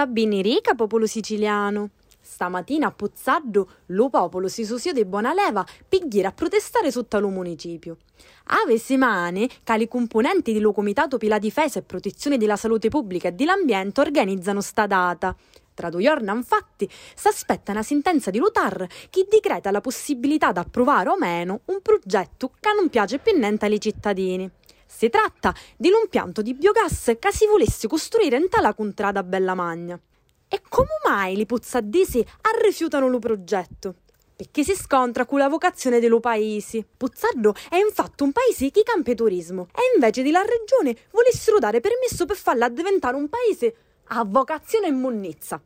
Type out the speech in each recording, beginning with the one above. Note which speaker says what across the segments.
Speaker 1: Sabini rica, popolo siciliano. Stamattina a Pozzardo lo popolo si susio di buona leva per a protestare sotto lo municipio. Ave semane, cali componenti dello Comitato per la difesa e protezione della salute pubblica e dell'ambiente organizzano sta data. Tra due giorni, infatti, si aspetta una sentenza di Lutar che decreta la possibilità di approvare o meno un progetto che non piace più niente ai cittadini. Si tratta di un impianto di biogas che si volesse costruire in tale contrada Bella Magna. E come mai i puzzadesi rifiutano lo progetto? Perché si scontra con la vocazione dello paese. Puzzardo è infatti un paese che campa turismo e invece di la regione volessero dare permesso per farla diventare un paese a vocazione e monnezza.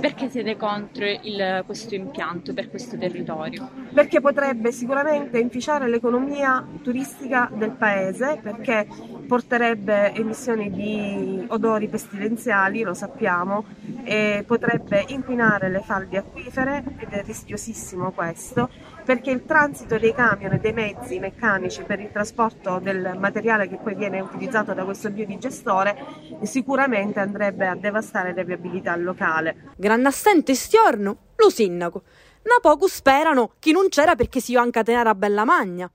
Speaker 2: Perché siete contro il, questo impianto per questo territorio?
Speaker 3: Perché potrebbe sicuramente inficiare l'economia turistica del paese, perché porterebbe emissioni di odori pestilenziali, lo sappiamo, e potrebbe inquinare le falde acquifere ed è rischiosissimo questo, perché il transito dei camion e dei mezzi meccanici per il trasporto del materiale che poi viene utilizzato da questo biodigestore sicuramente andrebbe a devastare la viabilità locale.
Speaker 1: Grande assente stiorno, lo sindaco. Da poco sperano che non c'era perché si anche tenere a bella magna.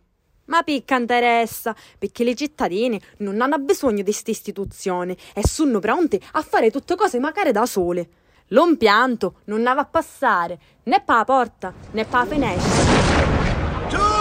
Speaker 1: Ma picca interessa, perché le cittadine non hanno bisogno di queste istituzioni e sono pronte a fare tutte cose magari da sole. L'impianto non va a passare né per la porta né per la finestra.